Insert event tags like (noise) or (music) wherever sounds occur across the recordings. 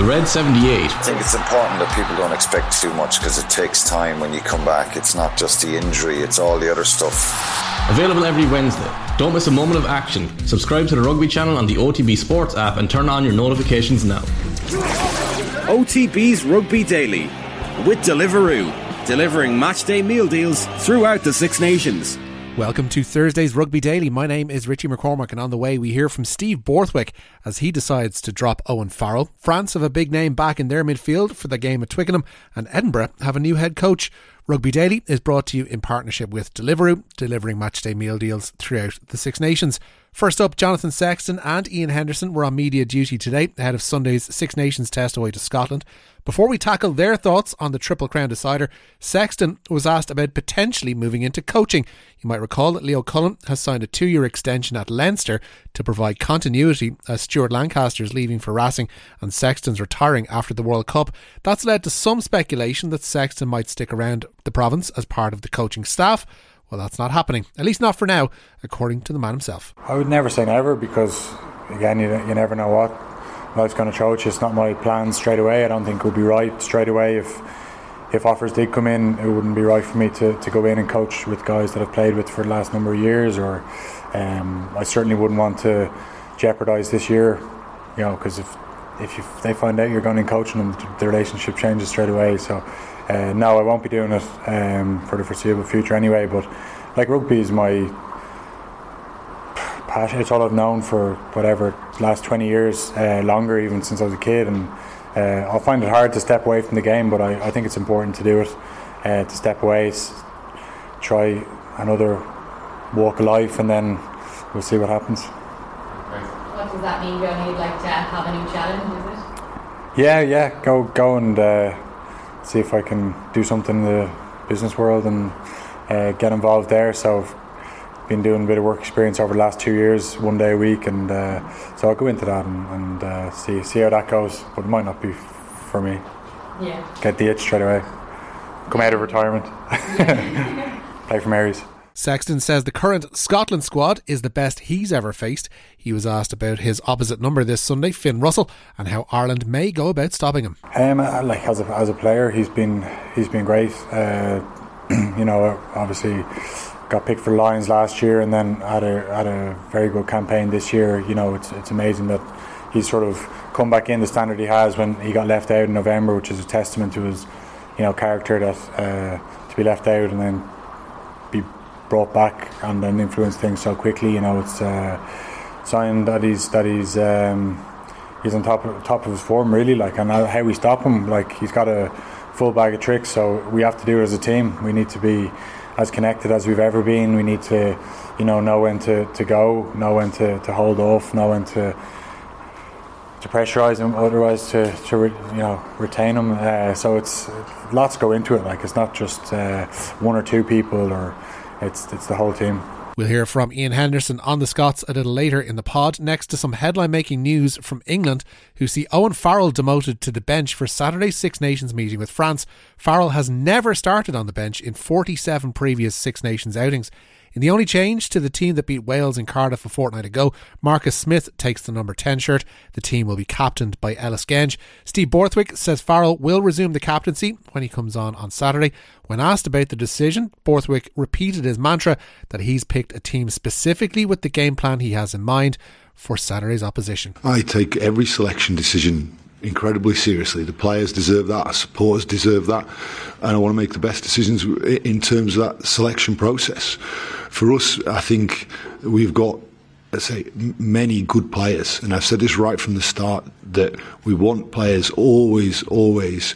The Red 78. I think it's important that people don't expect too much because it takes time when you come back. It's not just the injury, it's all the other stuff. Available every Wednesday. Don't miss a moment of action. Subscribe to the Rugby channel on the OTB Sports app and turn on your notifications now. OTB's Rugby Daily with Deliveroo, delivering matchday meal deals throughout the Six Nations. Welcome to Thursday's Rugby Daily. My name is Richie McCormack, and on the way we hear from Steve Borthwick as he decides to drop Owen Farrell. France have a big name back in their midfield for the game at Twickenham, and Edinburgh have a new head coach. Rugby Daily is brought to you in partnership with Deliveroo, delivering matchday meal deals throughout the Six Nations. First up, Jonathan Sexton and Ian Henderson were on media duty today ahead of Sunday's Six Nations test away to Scotland. Before we tackle their thoughts on the Triple Crown decider, Sexton was asked about potentially moving into coaching. You might recall that Leo Cullen has signed a two year extension at Leinster to provide continuity as Stuart Lancaster is leaving for Racing and Sexton's retiring after the World Cup. That's led to some speculation that Sexton might stick around the province as part of the coaching staff. Well, that's not happening, at least not for now, according to the man himself. I would never say never because, again, you, you never know what life's going to throw at you. It's not my plan straight away. I don't think it would be right straight away if if offers did come in, it wouldn't be right for me to, to go in and coach with guys that I've played with for the last number of years. Or um, I certainly wouldn't want to jeopardise this year, you know, because if if they find out you're going in coaching them, the relationship changes straight away. So uh, no, I won't be doing it um, for the foreseeable future anyway. But like rugby is my passion. It's all I've known for whatever last 20 years, uh, longer even since I was a kid. And uh, I'll find it hard to step away from the game, but I, I think it's important to do it. Uh, to step away, try another walk of life, and then we'll see what happens. What does that mean, Johnny? You'd like to have a new challenge, is it? Yeah, yeah. Go, go, and uh, see if I can do something in the business world and uh, get involved there. So I've been doing a bit of work experience over the last two years, one day a week, and uh, so I'll go into that and, and uh, see see how that goes. But it might not be for me. Yeah. Get the itch straight away. Come out of retirement. Play for Mary's. Sexton says the current Scotland squad is the best he's ever faced. He was asked about his opposite number this Sunday, Finn Russell, and how Ireland may go about stopping him. Um, like as a, as a player, he's been he's been great. Uh, (clears throat) you know, obviously got picked for Lions last year and then had a had a very good campaign this year. You know, it's it's amazing that he's sort of come back in the standard he has when he got left out in November, which is a testament to his you know character that uh, to be left out and then brought back and then influence things so quickly. You know, it's a sign that he's that he's. Um, he's on top of, top of his form, really. Like, and how we stop him, like he's got a full bag of tricks. So we have to do it as a team. We need to be as connected as we've ever been. We need to, you know, know when to, to go, know when to, to hold off, know when to to pressurise them, otherwise to, to re, you know retain them. Uh, so it's lots go into it. Like it's not just uh, one or two people, or it's it's the whole team. We'll hear from Ian Henderson on the Scots a little later in the pod, next to some headline making news from England, who see Owen Farrell demoted to the bench for Saturday's Six Nations meeting with France. Farrell has never started on the bench in 47 previous Six Nations outings. In the only change to the team that beat Wales in Cardiff a fortnight ago, Marcus Smith takes the number 10 shirt. The team will be captained by Ellis Genge. Steve Borthwick says Farrell will resume the captaincy when he comes on on Saturday. When asked about the decision, Borthwick repeated his mantra that he's picked a team specifically with the game plan he has in mind for Saturday's opposition. I take every selection decision incredibly seriously. The players deserve that, our supporters deserve that, and I want to make the best decisions in terms of that selection process. For us, I think we've got let's say many good players, and I've said this right from the start that we want players always, always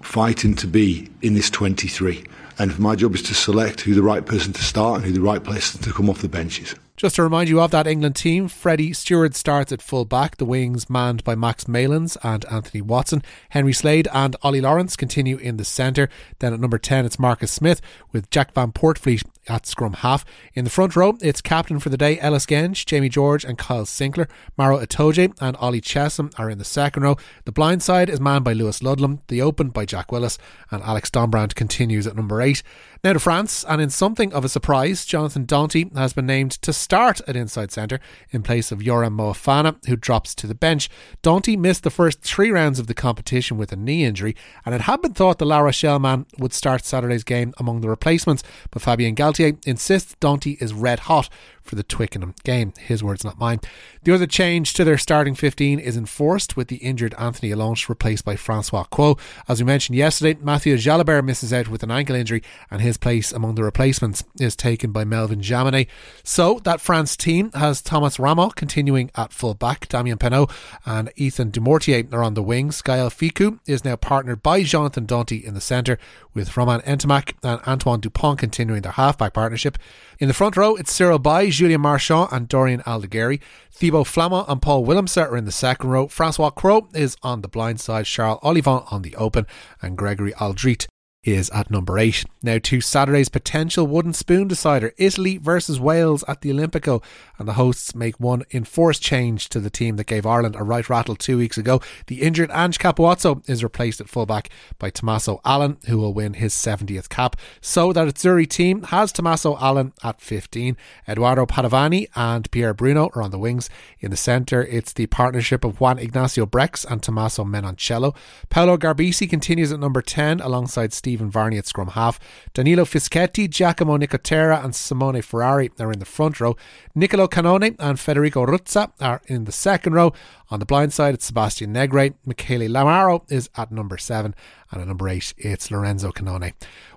fighting to be in this 23. And my job is to select who the right person to start and who the right person to come off the benches. Just to remind you of that England team, Freddie Stewart starts at full back, the wings manned by Max Malins and Anthony Watson. Henry Slade and Ollie Lawrence continue in the centre. Then at number 10, it's Marcus Smith with Jack van Poortvliet at scrum half. In the front row, it's captain for the day Ellis Genge, Jamie George, and Kyle Sinckler. Maro Itoje and Ollie Chessum are in the second row. The blind side is manned by Lewis Ludlam, the open by Jack Willis, and Alex Dombrandt continues at number eight. Now to France, and in something of a surprise, Jonathan Danty has been named to start at inside centre in place of Yoram Moefana, who drops to the bench. Danty missed the first three rounds of the competition with a knee injury, and it had been thought the La Rochelle man would start Saturday's game among the replacements, but Fabien Galthié insists Danty is red hot for the Twickenham game. His words, not mine. The other change to their starting 15 is enforced with the injured Anthony Jelonch replaced by Francois Cros. As we mentioned yesterday, Matthieu Jalibert misses out with an ankle injury and his place among the replacements is taken by Melvin Jaminet. So that France team has Thomas Ramos continuing at full back, Damian Penaud and Ethan Dumortier are on the wings. Gael Fickou is now partnered by Jonathan Danty in the centre with Romain Ntamack and Antoine Dupont continuing their halfback partnership. In the front row, it's Cyril Baille, Julien Marchand, and Dorian Aldegheri. Thibaut Flament and Paul Willemse are in the second row. Francois Cros is on the blind side, Charles Ollivon on the open, and Gregory Alldritt is at number eight. Now to Saturday's potential wooden spoon decider, Italy versus Wales at the Olimpico, and the hosts make one enforced change to the team that gave Ireland a right rattle two weeks ago. The injured Ange Capuozzo is replaced at fullback by Tommaso Allan, who will win his 70th cap. So that Azzurri team has Tommaso Allan at 15. Edoardo Padovani and Pierre Bruno are on the wings. In the centre, it's the partnership of Juan Ignacio Brex and Tommaso Menoncello. Paolo Garbisi continues at number 10 alongside Steve Stephen Varney at scrum half. Danilo Fischetti, Giacomo Nicotera, and Simone Ferrari are in the front row. Nicolo Cannone and Federico Ruzza are in the second row. On the blind side, it's Sebastian Negri. Michele Lamaro is at number seven. And at number eight, it's Lorenzo Cannone.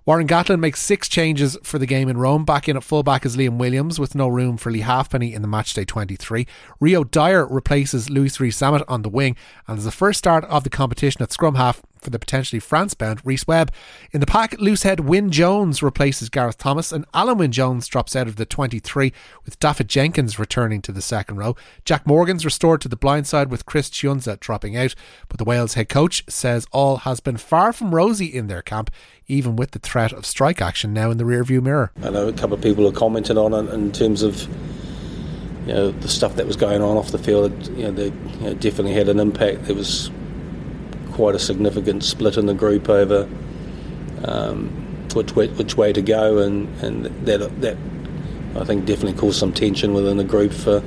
Warren Gatland makes six changes for the game in Rome. Back in at fullback is Liam Williams with no room for Leigh Halfpenny in the matchday 23. Rio Dyer replaces Louis Rees-Zammit on the wing and is the first start of the competition at scrum half for the potentially France bound Rhys Webb. In the pack, loosehead Wyn Jones replaces Gareth Thomas and Alun Wyn Jones drops out of the 23 with Dafydd Jenkins returning to the second row. Jack Morgan's restored to the blind side with Chris Tshiunza dropping out, but the Wales head coach says all has been far from rosy in their camp even with the threat of strike action now in the rearview mirror. I know a couple of people have commented on it in terms of you know the stuff that was going on off the field. You know, they you know, definitely had an impact. There was quite a significant split in the group over um, which way, which way to go, and, and that that I think definitely caused some tension within the group for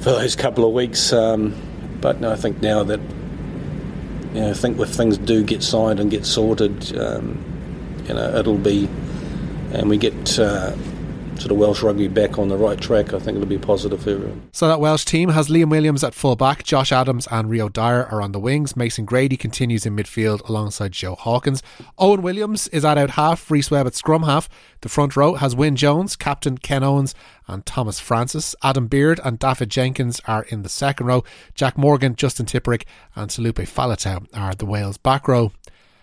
for those couple of weeks. Um, but no, I think now that you know, I think if things do get signed and get sorted, um, you know, it'll be, and we get uh, sort of Welsh rugby back on the right track, I think it'll be positive for everyone. So that Welsh team has Liam Williams at full back, Josh Adams and Rio Dyer are on the wings. Mason Grady continues in midfield alongside Joe Hawkins. Owen Williams is at out half, Rhys Webb at scrum half. The front row has Wyn Jones, captain Ken Owens and Tomas Francis. Adam Beard and Dafydd Jenkins are in the second row. Jack Morgan, Justin Tipuric and Taulupe Faletau are the Wales back row.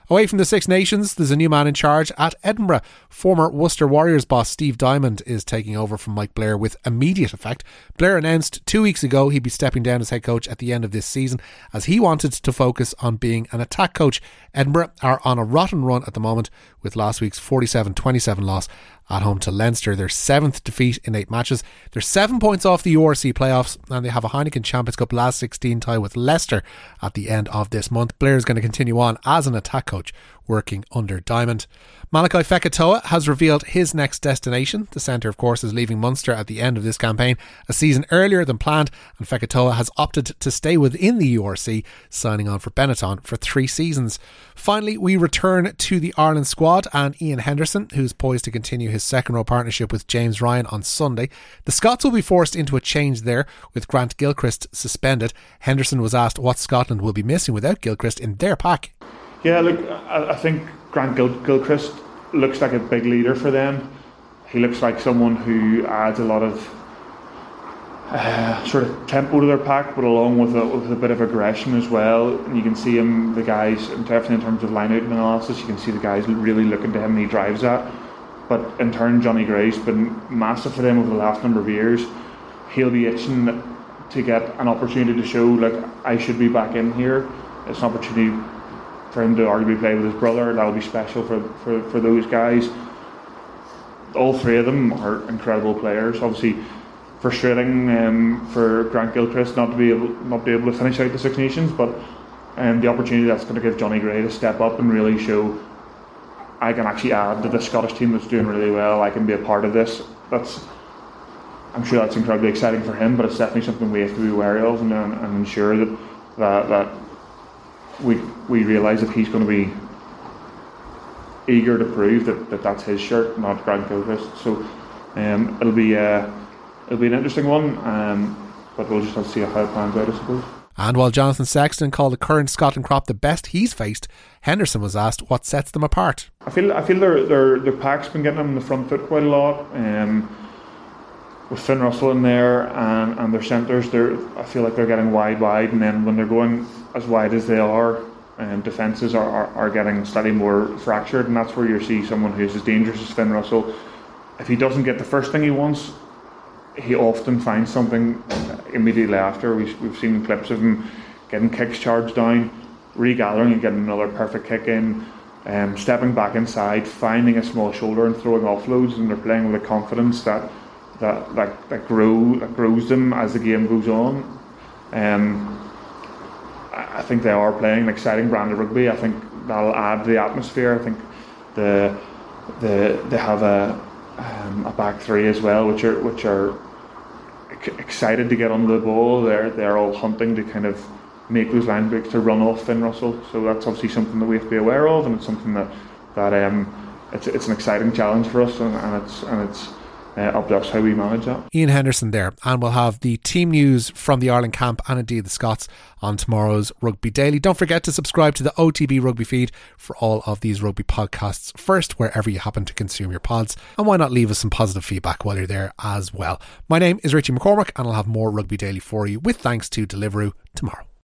Away from the Six Nations, there's a new man in charge at Edinburgh. Former Worcester Warriors boss Steve Diamond is taking over from Mike Blair with immediate effect. Blair announced two weeks ago he'd be stepping down as head coach at the end of this season as he wanted to focus on being an attack coach. Edinburgh are on a rotten run at the moment with last week's 47 27 loss at home to Leinster, their seventh defeat in eight matches. They're seven points off the URC playoffs, and they have a Heineken Champions Cup last 16 tie with Leicester at the end of this month. Blair is going to continue on as an attack coach working under Diamond. Malakai Fekitoa has revealed his next destination. The centre, of course, is leaving Munster at the end of this campaign, a season earlier than planned, and Fekitoa has opted to stay within the URC, signing on for Benetton for three seasons. Finally, we return to the Ireland squad and Ian Henderson, who's poised to continue his second row partnership with James Ryan on Sunday. The Scots will be forced into a change there, with Grant Gilchrist suspended. Henderson was asked what Scotland will be missing without Gilchrist in their pack. Yeah, look, I, I think Grant Gil- Gilchrist looks like a big leader for them. He looks like someone who adds a lot of uh, sort of tempo to their pack, but along with a, with a bit of aggression as well. And you can see him, the guys, definitely in terms of line out analysis, you can see the guys really looking to him and he drives that. But in turn, Jonny Gray's been massive for them over the last number of years. He'll be itching to get an opportunity to show, like, I should be back in here. It's an opportunity for him to arguably play with his brother. That'll be special for, for, for those guys. all three of them are incredible players. Obviously, frustrating um, for Grant Gilchrist not to be able not be able to finish out the Six Nations, but um, the opportunity that's going to give Jonny Gray to step up and really show I can actually add to the Scottish team that's doing really well. I can be a part of this. That's I'm sure that's incredibly exciting for him, but it's definitely something we have to be wary of and, and ensure that that, that we we realise that he's going to be eager to prove that, that that's his shirt, not Grant Gilchrist. So um, it'll be uh, it'll be an interesting one, um, but we'll just have to see how it pans out, I suppose. And while Jonathan Sexton called the current Scotland crop the best he's faced, Henderson was asked what sets them apart. I feel I feel their their, their pack's been getting them in the front foot quite a lot. Um, with Finn Russell in there and, and their centres, they're I feel like they're getting wide, wide, and then when they're going as wide as they are, um, defences are, are, are getting slightly more fractured, and that's where you see someone who's as dangerous as Finn Russell. If he doesn't get the first thing he wants, he often finds something immediately after. We've, we've seen clips of him getting kicks charged down, regathering and getting another perfect kick in, um, stepping back inside, finding a small shoulder and throwing offloads, and they're playing with a confidence that that that, that grow that grows them as the game goes on. Um, I think they are playing an exciting brand of rugby. I think that'll add to the atmosphere. I think the the they have a um, a back three as well, which are which are excited to get on the ball. They're they're all hunting to kind of make those line breaks to run off Finn Russell. So that's obviously something that we have to be aware of, and it's something that that um, it's it's an exciting challenge for us, and, and it's and it's uh, how we manage that. Ian Henderson there, and we'll have the team news from the Ireland camp and indeed the Scots on tomorrow's Rugby Daily. Don't forget to subscribe to the OTB Rugby feed for all of these rugby podcasts first, wherever you happen to consume your pods. And why not leave us some positive feedback while you're there as well? My name is Richie McCormack, and I'll have more Rugby Daily for you with thanks to Deliveroo tomorrow.